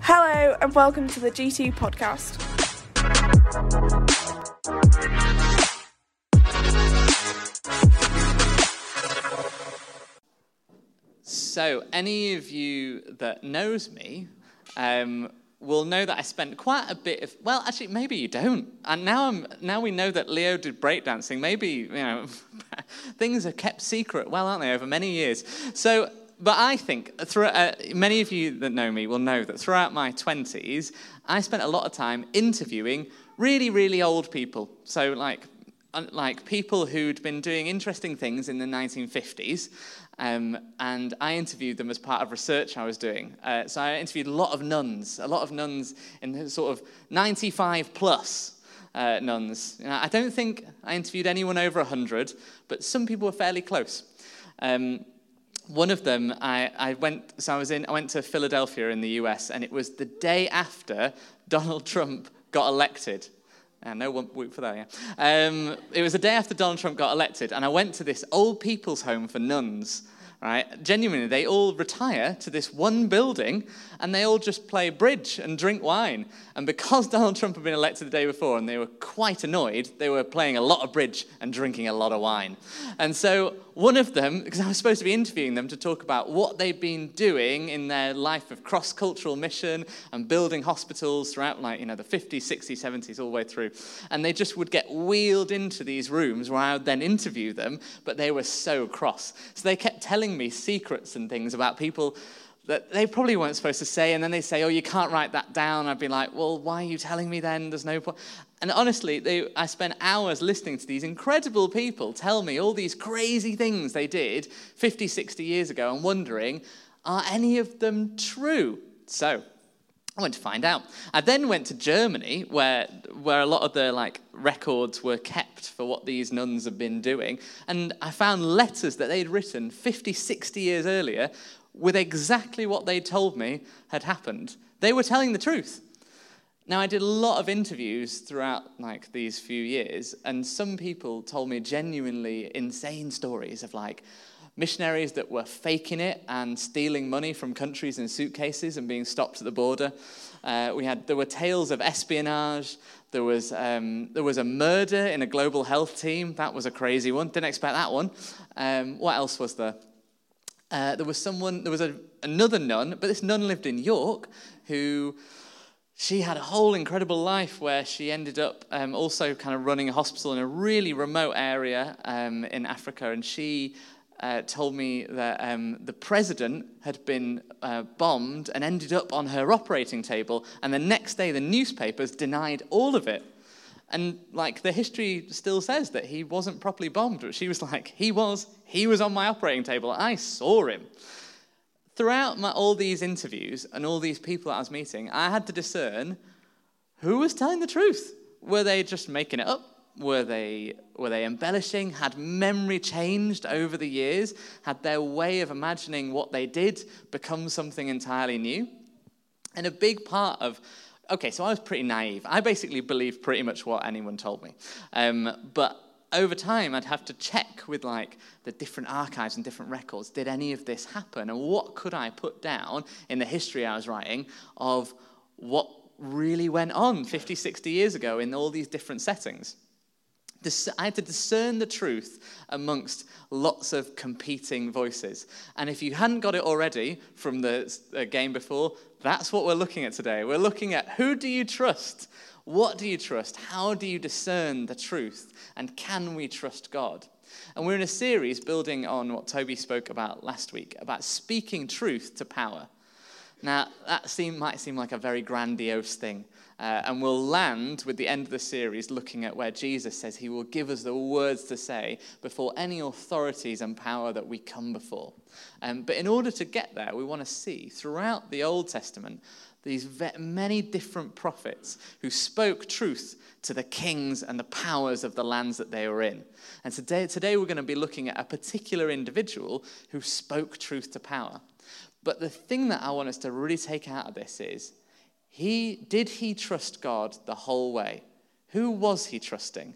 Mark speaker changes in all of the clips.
Speaker 1: Hello, and welcome to the G2 podcast.
Speaker 2: So, any of you that knows me um, will know that I spent quite a bit of. Well, actually, maybe you don't. And now I'm now we know that Leo did breakdancing. Maybe you know things are kept secret, well, aren't they, over many years? So, but I think throughout, uh, many of you that know me will know that throughout my twenties, I spent a lot of time interviewing really, really old people. So, like like people who'd been doing interesting things in the 1950s um, and I interviewed them as part of research I was doing. Uh, so I interviewed a lot of nuns, a lot of nuns in the sort of 95 plus uh, nuns. I don't think I interviewed anyone over 100, but some people were fairly close. Um, one of them, I, I, went, so I was in, I went to Philadelphia in the US, and it was the day after Donald Trump got elected. And no one whoop for that, yeah. Um, it was the day after Donald Trump got elected, and I went to this old people's home for nuns right? Genuinely, they all retire to this one building and they all just play bridge and drink wine. And because Donald Trump had been elected the day before and they were quite annoyed, they were playing a lot of bridge and drinking a lot of wine. And so one of them, because I was supposed to be interviewing them to talk about what they've been doing in their life of cross-cultural mission and building hospitals throughout like, you know, the 50s, 60s, 70s, all the way through. And they just would get wheeled into these rooms where I would then interview them, but they were so cross. So they kept telling telling me secrets and things about people that they probably weren't supposed to say. And then they say, oh, you can't write that down. I'd be like, well, why are you telling me then? There's no point. And honestly, they, I spent hours listening to these incredible people tell me all these crazy things they did 50, 60 years ago and wondering, are any of them true? So I went to find out. I then went to Germany, where, where a lot of the like records were kept for what these nuns had been doing, and I found letters that they'd written 50, 60 years earlier with exactly what they'd told me had happened. They were telling the truth. Now, I did a lot of interviews throughout like these few years, and some people told me genuinely insane stories of like, missionaries that were faking it and stealing money from countries in suitcases and being stopped at the border. Uh, we had, there were tales of espionage. There was, um, there was a murder in a global health team. That was a crazy one. Didn't expect that one. Um, what else was there? Uh, there was someone, there was a, another nun, but this nun lived in York who she had a whole incredible life where she ended up um, also kind of running a hospital in a really remote area um, in Africa. And she uh, told me that um, the president had been uh, bombed and ended up on her operating table, and the next day the newspapers denied all of it. And like the history still says that he wasn't properly bombed, but she was like, he was, he was on my operating table. I saw him. Throughout my, all these interviews and all these people I was meeting, I had to discern who was telling the truth. Were they just making it up? Were they, were they embellishing? Had memory changed over the years? Had their way of imagining what they did become something entirely new? And a big part of, okay, so I was pretty naive. I basically believed pretty much what anyone told me. Um, but over time, I'd have to check with like the different archives and different records. Did any of this happen? And what could I put down in the history I was writing of what really went on 50, 60 years ago in all these different settings? I had to discern the truth amongst lots of competing voices. And if you hadn't got it already from the game before, that's what we're looking at today. We're looking at who do you trust? What do you trust? How do you discern the truth? And can we trust God? And we're in a series building on what Toby spoke about last week about speaking truth to power. Now, that seem, might seem like a very grandiose thing. Uh, and we'll land with the end of the series looking at where Jesus says he will give us the words to say before any authorities and power that we come before. Um, but in order to get there, we want to see throughout the Old Testament these many different prophets who spoke truth to the kings and the powers of the lands that they were in. And today, today we're going to be looking at a particular individual who spoke truth to power. But the thing that I want us to really take out of this is he, did he trust God the whole way? Who was he trusting?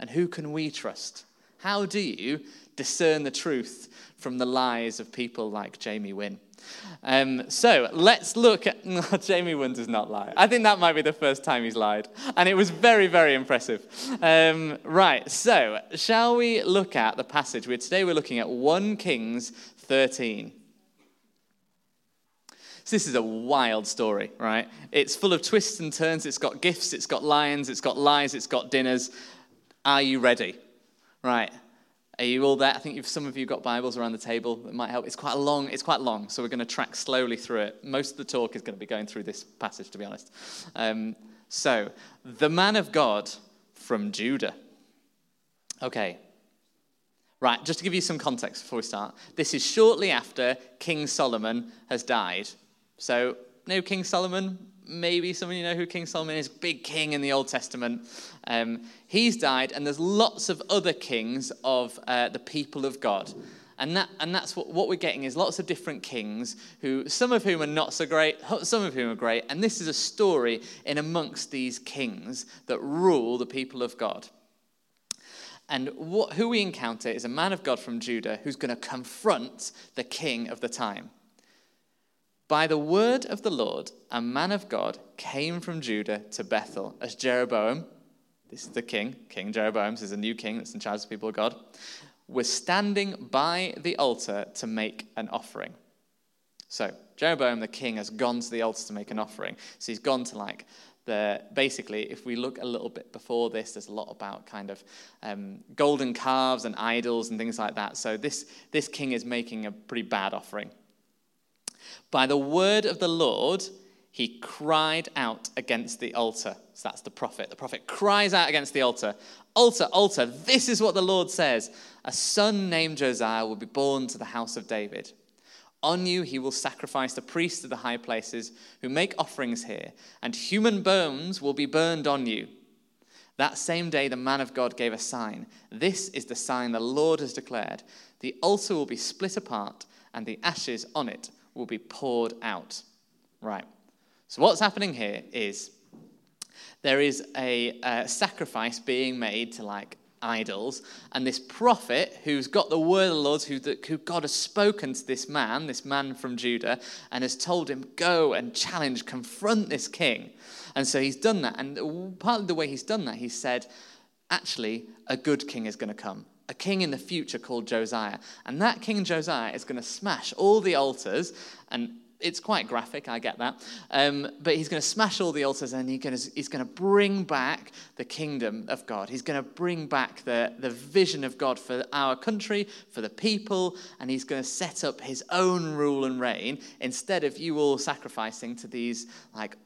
Speaker 2: And who can we trust? How do you discern the truth from the lies of people like Jamie Wynn? Um, so let's look at. No, Jamie Wynn does not lie. I think that might be the first time he's lied. And it was very, very impressive. Um, right, so shall we look at the passage? Today we're looking at 1 Kings 13. So this is a wild story, right? It's full of twists and turns. It's got gifts, it's got lions, it's got lies, it's got dinners. Are you ready? Right. Are you all there? I think some of you got Bibles around the table that might help. It's quite long. It's quite long, so we're going to track slowly through it. Most of the talk is going to be going through this passage, to be honest. Um, so, the man of God from Judah. Okay. Right, just to give you some context before we start. This is shortly after King Solomon has died. So, no King Solomon, maybe some of you know who King Solomon is, big king in the Old Testament. Um, he's died, and there's lots of other kings of uh, the people of God. And, that, and that's what, what we're getting is lots of different kings, who some of whom are not so great, some of whom are great. And this is a story in amongst these kings that rule the people of God. And what, who we encounter is a man of God from Judah who's going to confront the king of the time. By the word of the Lord, a man of God came from Judah to Bethel as Jeroboam, this is the king, King Jeroboam, this is a new king that's in charge of the people of God, was standing by the altar to make an offering. So, Jeroboam the king has gone to the altar to make an offering. So he's gone to like the basically, if we look a little bit before this, there's a lot about kind of um, golden calves and idols and things like that. So this this king is making a pretty bad offering. By the word of the Lord, he cried out against the altar. So that's the prophet. The prophet cries out against the altar. Altar, altar, this is what the Lord says. A son named Josiah will be born to the house of David. On you he will sacrifice the priests of the high places who make offerings here, and human bones will be burned on you. That same day, the man of God gave a sign. This is the sign the Lord has declared. The altar will be split apart, and the ashes on it will be poured out. Right. So, what's happening here is there is a, a sacrifice being made to like idols, and this prophet who's got the word of the Lord, who, who God has spoken to this man, this man from Judah, and has told him, Go and challenge, confront this king. And so he's done that. And part of the way he's done that, he said, Actually, a good king is going to come a king in the future called Josiah. And that King Josiah is going to smash all the altars, and it's quite graphic, I get that. Um, but he's going to smash all the altars and he's going, to, he's going to bring back the kingdom of God. He's going to bring back the, the vision of God for our country, for the people, and he's going to set up his own rule and reign instead of you all sacrificing to these like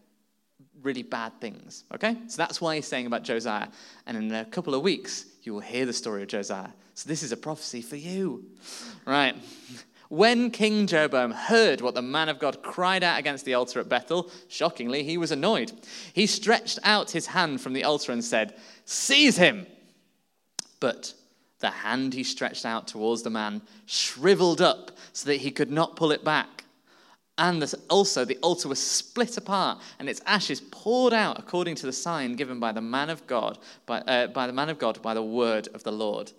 Speaker 2: really bad things. Okay? So that's why he's saying about Josiah. And in a couple of weeks, you will hear the story of Josiah. So this is a prophecy for you. Right. When King Jeroboam heard what the man of God cried out against the altar at Bethel, shockingly, he was annoyed. He stretched out his hand from the altar and said, Seize him! But the hand he stretched out towards the man shriveled up so that he could not pull it back. And also, the altar was split apart, and its ashes poured out according to the sign given by the man of God, by, uh, by the man of God, by the word of the Lord.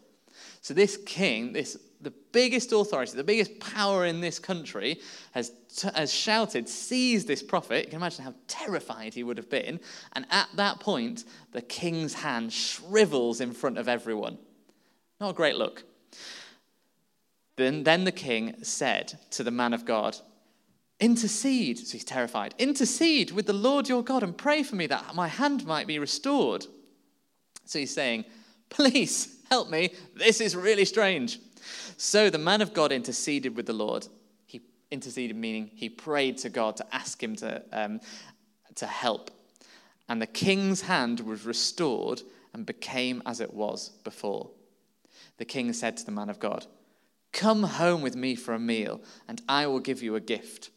Speaker 2: So this king, this the biggest authority, the biggest power in this country, has, t- has shouted, "Seize this prophet!" You can imagine how terrified he would have been. And at that point, the king's hand shrivels in front of everyone. Not a great look. Then, then the king said to the man of God, Intercede, so he's terrified. Intercede with the Lord your God and pray for me that my hand might be restored. So he's saying, Please help me. This is really strange. So the man of God interceded with the Lord. He interceded, meaning he prayed to God to ask him to, um, to help. And the king's hand was restored and became as it was before. The king said to the man of God, Come home with me for a meal, and I will give you a gift.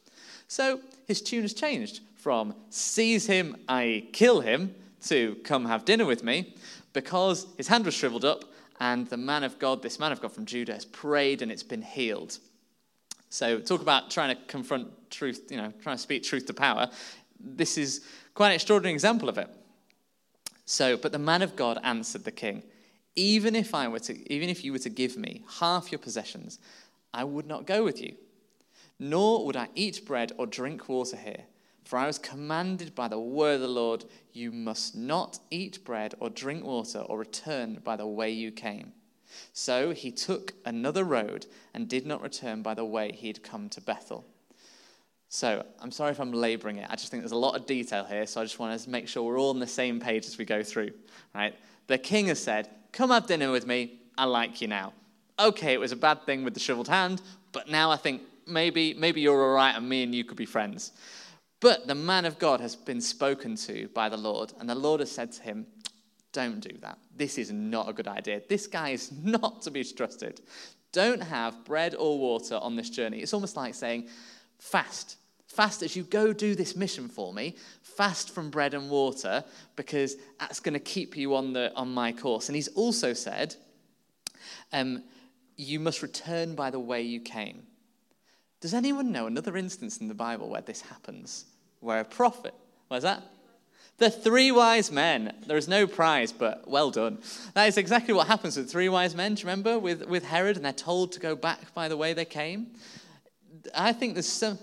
Speaker 2: So his tune has changed from seize him, I kill him, to come have dinner with me, because his hand was shriveled up, and the man of God, this man of God from Judah, has prayed and it's been healed. So, talk about trying to confront truth, you know, trying to speak truth to power. This is quite an extraordinary example of it. So, but the man of God answered the king Even if I were to, even if you were to give me half your possessions, I would not go with you. Nor would I eat bread or drink water here. For I was commanded by the word of the Lord, you must not eat bread or drink water or return by the way you came. So he took another road and did not return by the way he had come to Bethel. So I'm sorry if I'm laboring it. I just think there's a lot of detail here, so I just want to make sure we're all on the same page as we go through. Right? The king has said, Come have dinner with me. I like you now. Okay, it was a bad thing with the shoveled hand, but now I think maybe, maybe you're all right and me and you could be friends. But the man of God has been spoken to by the Lord, and the Lord has said to him, Don't do that. This is not a good idea. This guy is not to be trusted. Don't have bread or water on this journey. It's almost like saying, Fast. Fast as you go do this mission for me. Fast from bread and water, because that's going to keep you on, the, on my course. And he's also said, um, You must return by the way you came. Does anyone know another instance in the Bible where this happens? where a prophet, what's that? The three wise men. There is no prize, but well done. That is exactly what happens with three wise men. Do you remember with, with Herod? And they're told to go back by the way they came. I think there's some.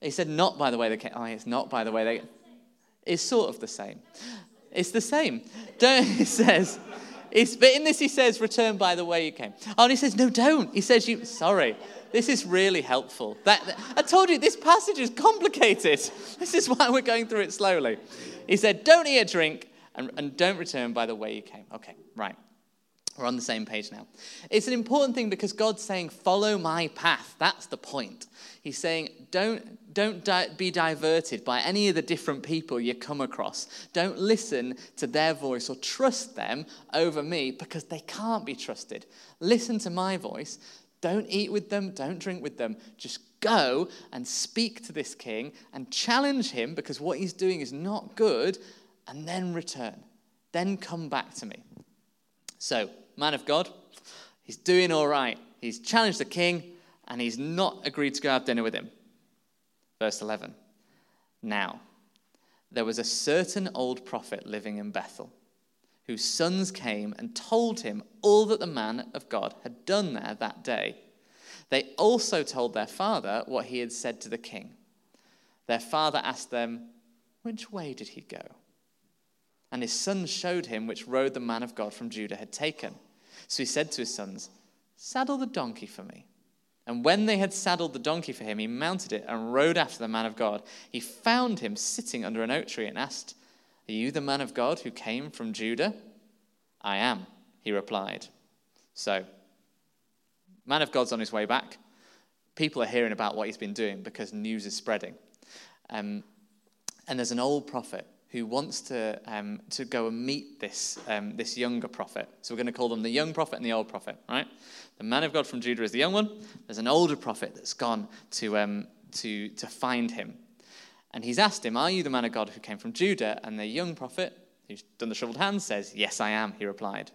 Speaker 2: He said, not by the way they came. Oh, it's not by the way they. It's sort of the same. It's the same. Don't, he says, it's, but in this he says, return by the way you came. Oh, and he says, no, don't. He says, you, sorry. This is really helpful. That, I told you, this passage is complicated. This is why we're going through it slowly. He said, Don't eat or drink and, and don't return by the way you came. Okay, right. We're on the same page now. It's an important thing because God's saying, Follow my path. That's the point. He's saying, Don't, don't di- be diverted by any of the different people you come across. Don't listen to their voice or trust them over me because they can't be trusted. Listen to my voice don't eat with them, don't drink with them. Just go and speak to this king and challenge him because what he's doing is not good, and then return. Then come back to me. So, man of God, he's doing all right. He's challenged the king, and he's not agreed to go have dinner with him. Verse 11. Now, there was a certain old prophet living in Bethel whose sons came and told him all that the man of God had done there that day. They also told their father what he had said to the king. Their father asked them, Which way did he go? And his sons showed him which road the man of God from Judah had taken. So he said to his sons, Saddle the donkey for me. And when they had saddled the donkey for him, he mounted it and rode after the man of God. He found him sitting under an oak tree and asked, are you the man of God who came from Judah? I am, he replied. So, man of God's on his way back. People are hearing about what he's been doing because news is spreading. Um, and there's an old prophet who wants to, um, to go and meet this, um, this younger prophet. So we're going to call them the young prophet and the old prophet, right? The man of God from Judah is the young one. There's an older prophet that's gone to, um, to, to find him. And he's asked him, Are you the man of God who came from Judah? And the young prophet, who's done the shriveled hand, says, Yes, I am, he replied.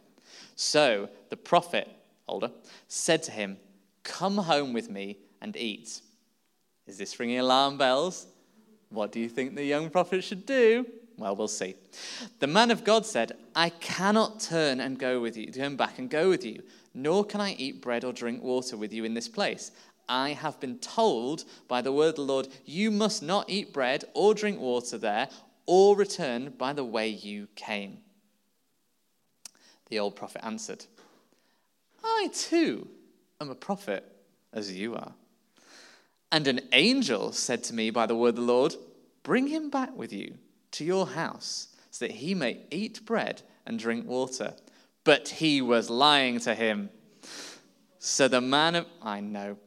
Speaker 2: So the prophet, older, said to him, Come home with me and eat. Is this ringing alarm bells? What do you think the young prophet should do? Well, we'll see. The man of God said, I cannot turn and go with you, turn back and go with you, nor can I eat bread or drink water with you in this place. I have been told by the word of the Lord, you must not eat bread or drink water there, or return by the way you came. The old prophet answered, I too am a prophet, as you are. And an angel said to me by the word of the Lord, Bring him back with you to your house, so that he may eat bread and drink water. But he was lying to him. So the man of I know.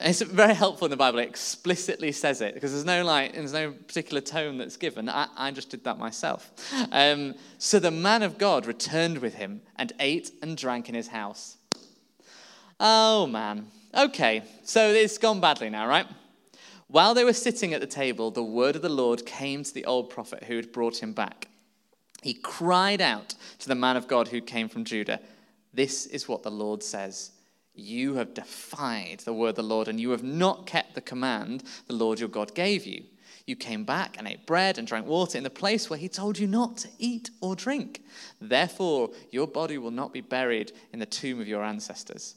Speaker 2: It's very helpful in the Bible. It explicitly says it because there's no like there's no particular tone that's given. I, I just did that myself. Um, so the man of God returned with him and ate and drank in his house. Oh man. Okay, so it's gone badly now, right? While they were sitting at the table, the word of the Lord came to the old prophet who had brought him back. He cried out to the man of God who came from Judah. This is what the Lord says. You have defied the word of the Lord, and you have not kept the command the Lord your God gave you. You came back and ate bread and drank water in the place where he told you not to eat or drink. Therefore, your body will not be buried in the tomb of your ancestors.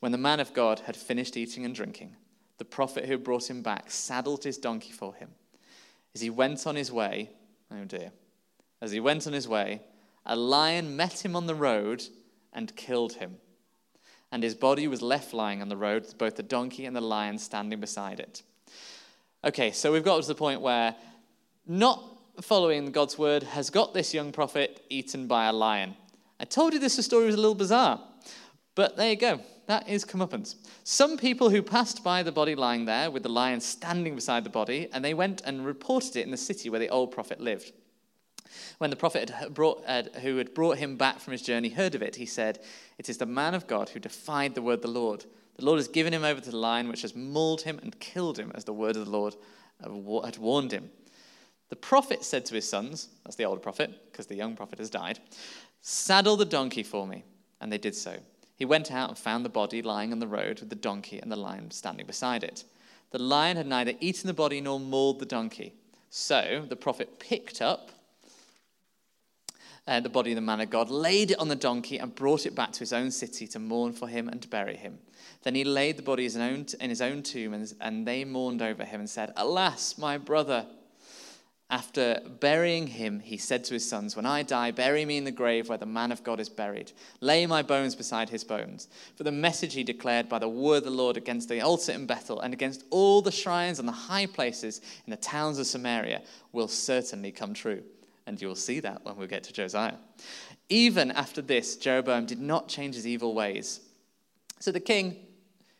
Speaker 2: When the man of God had finished eating and drinking, the prophet who brought him back saddled his donkey for him. As he went on his way, oh dear, as he went on his way, a lion met him on the road and killed him. And his body was left lying on the road with both the donkey and the lion standing beside it. Okay, so we've got to the point where not following God's word has got this young prophet eaten by a lion. I told you this story was a little bizarre, but there you go. That is comeuppance. Some people who passed by the body lying there with the lion standing beside the body, and they went and reported it in the city where the old prophet lived. When the prophet had brought, uh, who had brought him back from his journey heard of it, he said, It is the man of God who defied the word of the Lord. The Lord has given him over to the lion, which has mauled him and killed him, as the word of the Lord had warned him. The prophet said to his sons, that's the older prophet, because the young prophet has died, Saddle the donkey for me. And they did so. He went out and found the body lying on the road with the donkey and the lion standing beside it. The lion had neither eaten the body nor mauled the donkey. So the prophet picked up uh, the body of the man of God, laid it on the donkey, and brought it back to his own city to mourn for him and to bury him. Then he laid the body in his own tomb, and, and they mourned over him and said, Alas, my brother. After burying him, he said to his sons, When I die, bury me in the grave where the man of God is buried. Lay my bones beside his bones. For the message he declared by the word of the Lord against the altar in Bethel and against all the shrines and the high places in the towns of Samaria will certainly come true. And you'll see that when we get to Josiah. Even after this, Jeroboam did not change his evil ways. So the king,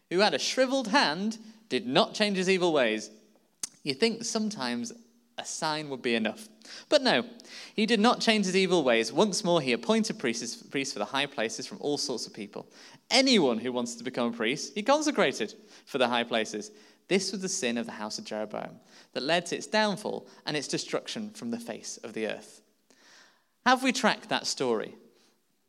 Speaker 2: who had a shriveled hand, did not change his evil ways. You think sometimes a sign would be enough. But no, he did not change his evil ways. Once more, he appointed priests, priests for the high places from all sorts of people. Anyone who wanted to become a priest, he consecrated for the high places. This was the sin of the house of Jeroboam that led to its downfall and its destruction from the face of the earth. Have we tracked that story?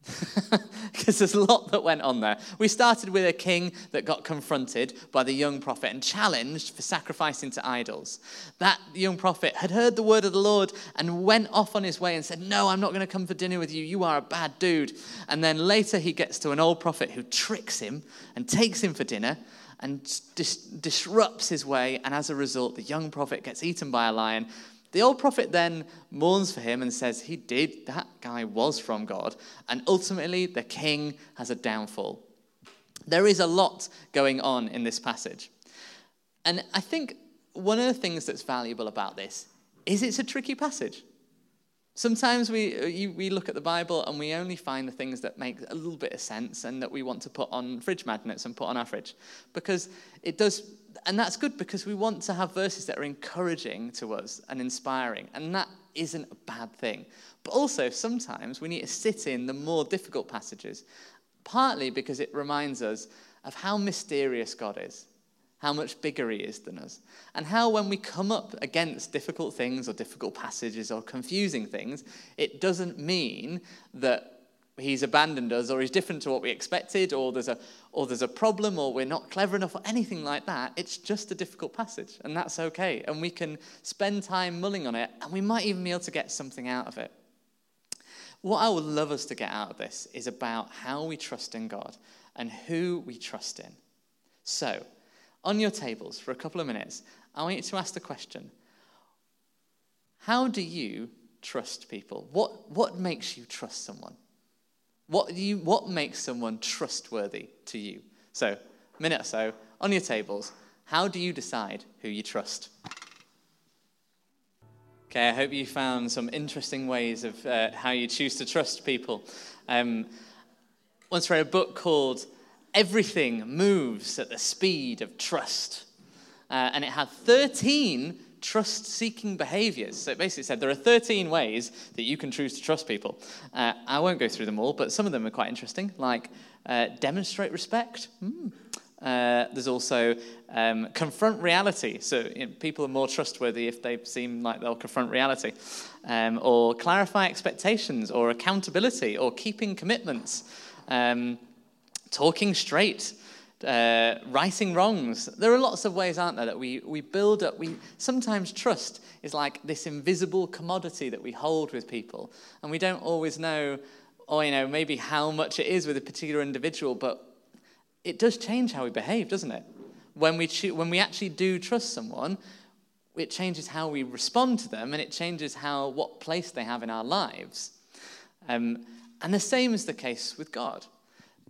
Speaker 2: Because there's a lot that went on there. We started with a king that got confronted by the young prophet and challenged for sacrificing to idols. That young prophet had heard the word of the Lord and went off on his way and said, No, I'm not going to come for dinner with you. You are a bad dude. And then later he gets to an old prophet who tricks him and takes him for dinner and dis- disrupts his way. And as a result, the young prophet gets eaten by a lion. The old prophet then mourns for him and says, He did, that guy was from God. And ultimately, the king has a downfall. There is a lot going on in this passage. And I think one of the things that's valuable about this is it's a tricky passage. Sometimes we, uh, you, we look at the Bible and we only find the things that make a little bit of sense and that we want to put on fridge magnets and put on our fridge. Because it does, and that's good because we want to have verses that are encouraging to us and inspiring. And that isn't a bad thing. But also, sometimes we need to sit in the more difficult passages, partly because it reminds us of how mysterious God is how much bigger he is than us, and how when we come up against difficult things or difficult passages or confusing things, it doesn't mean that he's abandoned us or he's different to what we expected or there's a or there's a problem or we're not clever enough or anything like that. It's just a difficult passage and that's okay and we can spend time mulling on it and we might even be able to get something out of it. What i would love us to get out of this is about how we trust in god and who we trust in. So on your tables for a couple of minutes, I want you to ask the question How do you trust people? What, what makes you trust someone? What, do you, what makes someone trustworthy to you? So, a minute or so, on your tables, how do you decide who you trust? Okay, I hope you found some interesting ways of uh, how you choose to trust people. Um, once read a book called everything moves at the speed of trust. Uh, and it had 13 trust seeking behaviors. So it basically said there are 13 ways that you can choose to trust people. Uh, I won't go through them all, but some of them are quite interesting, like uh, demonstrate respect. Mm. Uh, there's also um, confront reality. So you know, people are more trustworthy if they seem like they'll confront reality. Um, or clarify expectations, or accountability, or keeping commitments. Um, talking straight, uh, righting wrongs. There are lots of ways, aren't there, that we, we build up. We sometimes trust is like this invisible commodity that we hold with people, and we don't always know, or you know, maybe how much it is with a particular individual, but it does change how we behave, doesn't it? When we cho- when we actually do trust someone, it changes how we respond to them, and it changes how what place they have in our lives. Um, and the same is the case with God.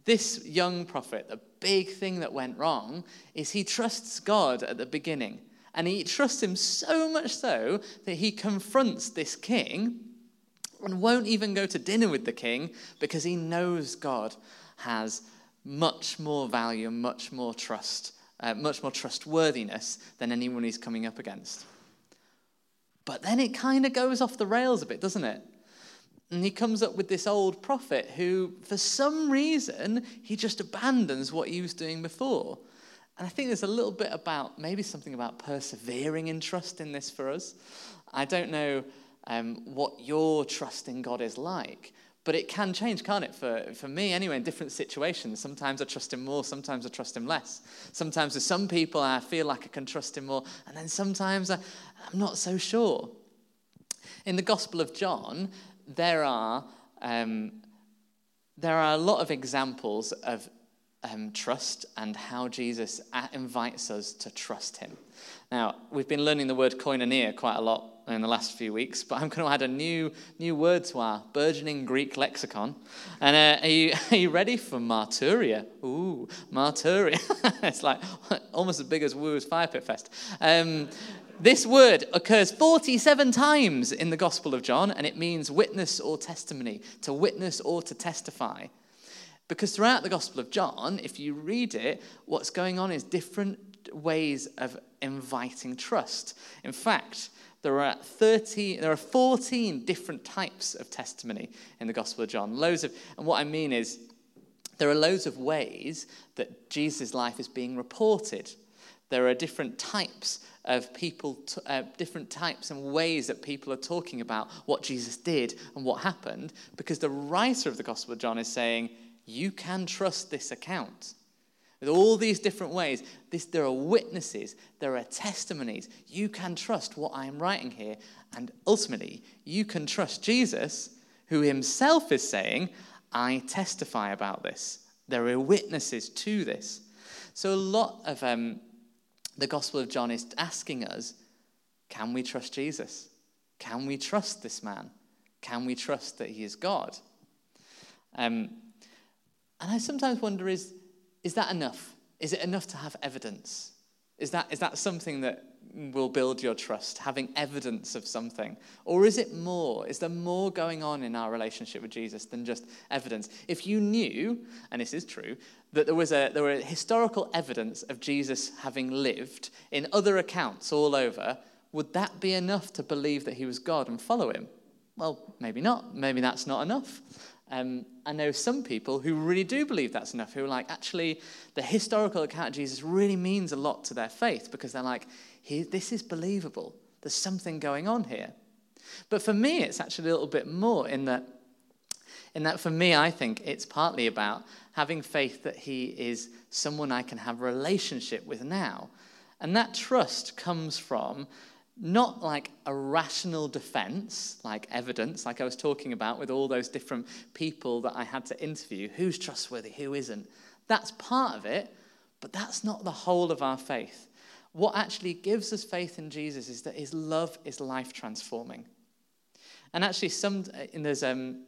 Speaker 2: This young prophet, the big thing that went wrong is he trusts God at the beginning. And he trusts him so much so that he confronts this king and won't even go to dinner with the king because he knows God has much more value and much more trust, uh, much more trustworthiness than anyone he's coming up against. But then it kind of goes off the rails a bit, doesn't it? And he comes up with this old prophet who, for some reason, he just abandons what he was doing before. And I think there's a little bit about maybe something about persevering in trust in this for us. I don't know um, what your trust in God is like, but it can change, can't it? For, for me, anyway, in different situations. Sometimes I trust Him more, sometimes I trust Him less. Sometimes with some people, I feel like I can trust Him more, and then sometimes I, I'm not so sure. In the Gospel of John, there are, um, there are a lot of examples of um, trust and how Jesus invites us to trust him. Now, we've been learning the word koinonia quite a lot in the last few weeks, but I'm going to add a new, new word to our burgeoning Greek lexicon. And uh, are, you, are you ready for marturia? Ooh, marturia. it's like almost as big as Woo's Fire Pit Fest. Um, this word occurs 47 times in the Gospel of John, and it means witness or testimony, to witness or to testify. Because throughout the Gospel of John, if you read it, what's going on is different ways of inviting trust. In fact, there are 30, there are 14 different types of testimony in the Gospel of John. Loads of, and what I mean is, there are loads of ways that Jesus' life is being reported. There are different types of people, t- uh, different types and ways that people are talking about what Jesus did and what happened, because the writer of the Gospel of John is saying, you can trust this account. With all these different ways, this, there are witnesses, there are testimonies. You can trust what I am writing here. And ultimately, you can trust Jesus, who himself is saying, I testify about this. There are witnesses to this. So, a lot of um, the Gospel of John is asking us can we trust Jesus? Can we trust this man? Can we trust that he is God? Um, and I sometimes wonder is, is that enough? Is it enough to have evidence? Is that, is that something that will build your trust, having evidence of something? Or is it more? Is there more going on in our relationship with Jesus than just evidence? If you knew, and this is true, that there was a there were historical evidence of Jesus having lived in other accounts all over, would that be enough to believe that he was God and follow him? Well, maybe not. Maybe that's not enough. Um, I know some people who really do believe that's enough, who are like, actually, the historical account of Jesus really means a lot to their faith because they're like, this is believable. There's something going on here. But for me, it's actually a little bit more in that, in that for me, I think it's partly about having faith that he is someone I can have a relationship with now. And that trust comes from not like a rational defense, like evidence, like I was talking about with all those different people that I had to interview who's trustworthy, who isn't. That's part of it, but that's not the whole of our faith. What actually gives us faith in Jesus is that his love is life transforming. And actually, some, there's um,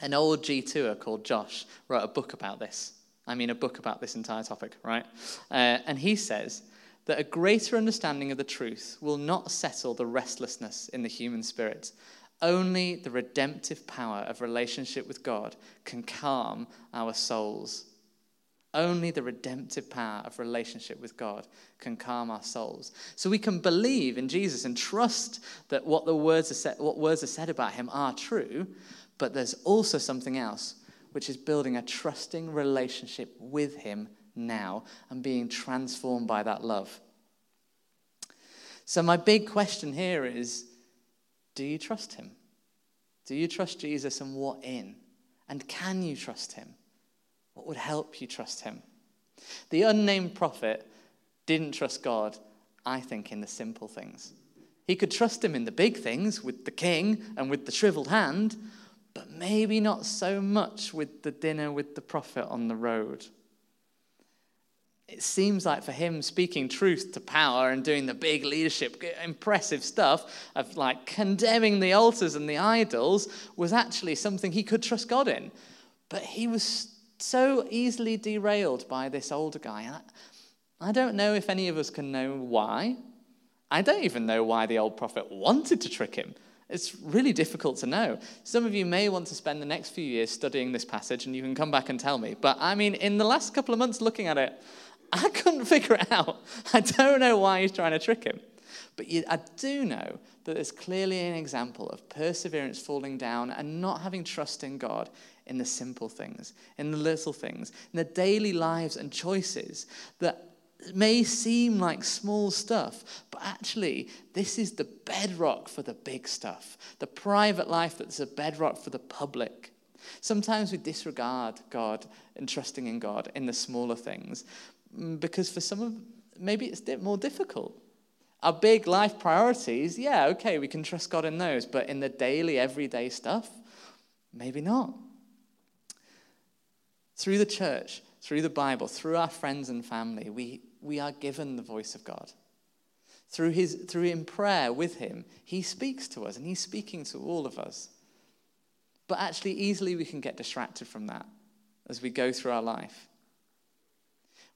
Speaker 2: an old G2er called Josh wrote a book about this. I mean, a book about this entire topic, right? Uh, and he says, that a greater understanding of the truth will not settle the restlessness in the human spirit. Only the redemptive power of relationship with God can calm our souls. Only the redemptive power of relationship with God can calm our souls. So we can believe in Jesus and trust that what the words are said, what words are said about him are true, but there's also something else, which is building a trusting relationship with him now and being transformed by that love. So, my big question here is do you trust him? Do you trust Jesus and what in? And can you trust him? What would help you trust him? The unnamed prophet didn't trust God, I think, in the simple things. He could trust him in the big things with the king and with the shriveled hand, but maybe not so much with the dinner with the prophet on the road. It seems like for him, speaking truth to power and doing the big leadership, impressive stuff of like condemning the altars and the idols was actually something he could trust God in. But he was so easily derailed by this older guy. I, don't know if any of us can know why. I don't even know why the old prophet wanted to trick him. It's really difficult to know. Some of you may want to spend the next few years studying this passage and you can come back and tell me. But I mean, in the last couple of months looking at it, I couldn't figure it out. I don't know why he's trying to trick him. But I do know that there's clearly an example of perseverance falling down and not having trust in God in the simple things, in the little things, in the daily lives and choices that may seem like small stuff, but actually, this is the bedrock for the big stuff. The private life that's a bedrock for the public. Sometimes we disregard God and trusting in God in the smaller things mm, because for some of maybe it's more difficult. Our big life priorities, yeah, okay, we can trust God in those, but in the daily, everyday stuff, maybe not. Through the church, through the Bible, through our friends and family, we, we are given the voice of God. Through, his, through in prayer with him, he speaks to us and he's speaking to all of us. But actually, easily we can get distracted from that as we go through our life.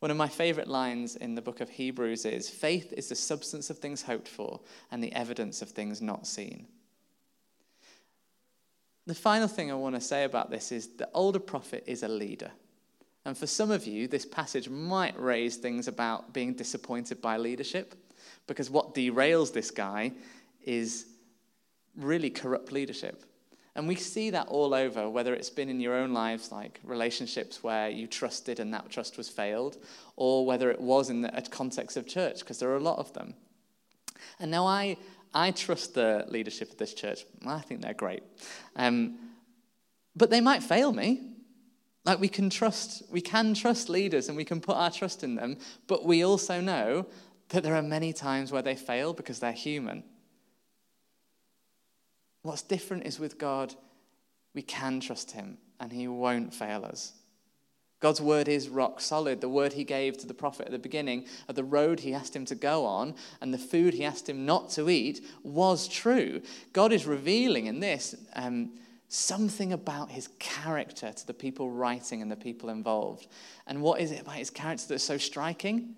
Speaker 2: One of my favorite lines in the book of Hebrews is faith is the substance of things hoped for and the evidence of things not seen. The final thing I want to say about this is the older prophet is a leader. And for some of you, this passage might raise things about being disappointed by leadership, because what derails this guy is really corrupt leadership. And we see that all over, whether it's been in your own lives, like relationships where you trusted and that trust was failed, or whether it was in the context of church, because there are a lot of them. And now I, I trust the leadership of this church. I think they're great. Um, but they might fail me. Like we can trust, we can trust leaders and we can put our trust in them, but we also know that there are many times where they fail because they're human. What's different is with God, we can trust Him and He won't fail us. God's word is rock solid. The word he gave to the prophet at the beginning of the road he asked him to go on and the food he asked him not to eat was true. God is revealing in this um, something about his character to the people writing and the people involved. And what is it about his character that's so striking?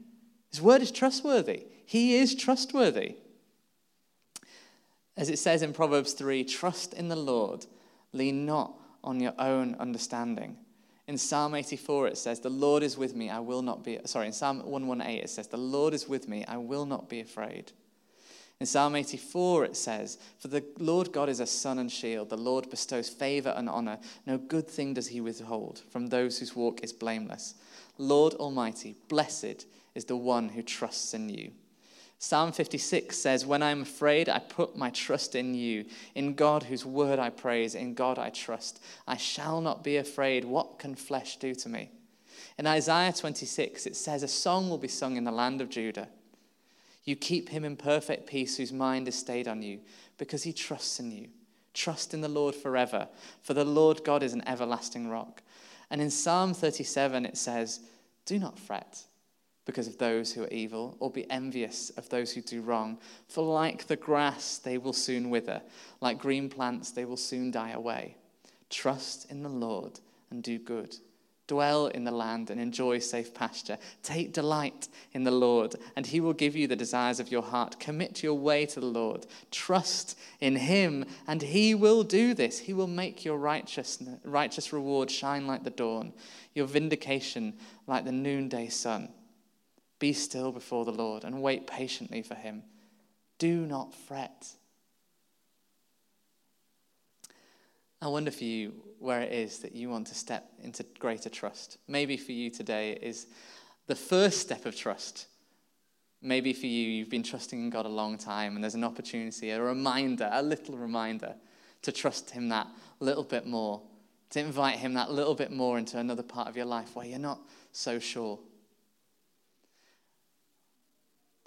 Speaker 2: His word is trustworthy. He is trustworthy. As it says in Proverbs 3 trust in the Lord, lean not on your own understanding. In Psalm 84, it says, The Lord is with me, I will not be. Sorry, in Psalm 118, it says, The Lord is with me, I will not be afraid. In Psalm 84, it says, For the Lord God is a sun and shield. The Lord bestows favor and honor. No good thing does he withhold from those whose walk is blameless. Lord Almighty, blessed is the one who trusts in you. Psalm 56 says, When I'm afraid, I put my trust in you. In God, whose word I praise, in God I trust. I shall not be afraid. What can flesh do to me? In Isaiah 26, it says, A song will be sung in the land of Judah. You keep him in perfect peace whose mind is stayed on you because he trusts in you. Trust in the Lord forever, for the Lord God is an everlasting rock. And in Psalm 37, it says, Do not fret because of those who are evil, or be envious of those who do wrong. For like the grass, they will soon wither, like green plants, they will soon die away. Trust in the Lord and do good Dwell in the land and enjoy safe pasture. Take delight in the Lord, and he will give you the desires of your heart. Commit your way to the Lord. Trust in him, and he will do this. He will make your righteous, righteous reward shine like the dawn, your vindication like the noonday sun. Be still before the Lord and wait patiently for him. Do not fret I wonder for you where it is that you want to step into greater trust. Maybe for you today is the first step of trust. Maybe for you, you've been trusting in God a long time and there's an opportunity, a reminder, a little reminder to trust Him that little bit more, to invite Him that little bit more into another part of your life where you're not so sure.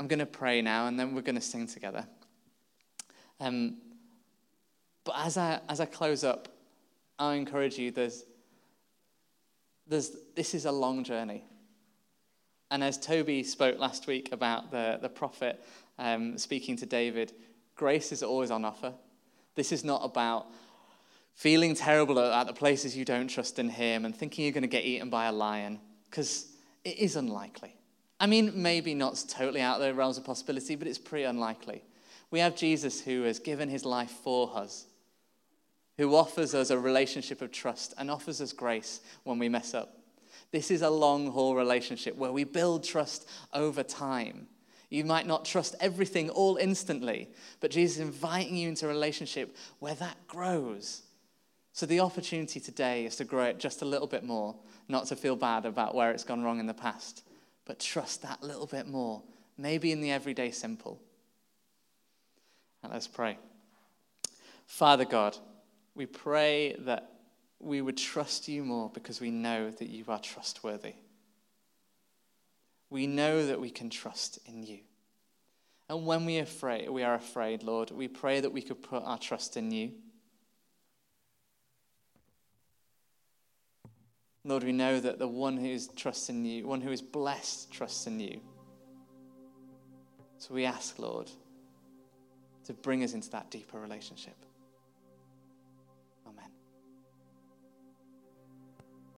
Speaker 2: I'm going to pray now and then we're going to sing together. Um, but as I, as I close up, I encourage you there's, there's, this is a long journey. And as Toby spoke last week about the, the prophet um, speaking to David, grace is always on offer. This is not about feeling terrible at the places you don't trust in Him and thinking you're going to get eaten by a lion, because it is unlikely. I mean, maybe not totally out of the realms of possibility, but it's pretty unlikely. We have Jesus who has given His life for us, who offers us a relationship of trust and offers us grace when we mess up. This is a long haul relationship where we build trust over time. You might not trust everything all instantly, but Jesus is inviting you into a relationship where that grows. So the opportunity today is to grow it just a little bit more, not to feel bad about where it's gone wrong in the past, but trust that little bit more, maybe in the everyday simple. And let's pray. Father God, we pray that we would trust you more because we know that you are trustworthy. We know that we can trust in you. And when we, afraid, we are afraid, Lord, we pray that we could put our trust in you. Lord, we know that the one who is trusts in you, one who is blessed, trusts in you. So we ask, Lord, to bring us into that deeper relationship.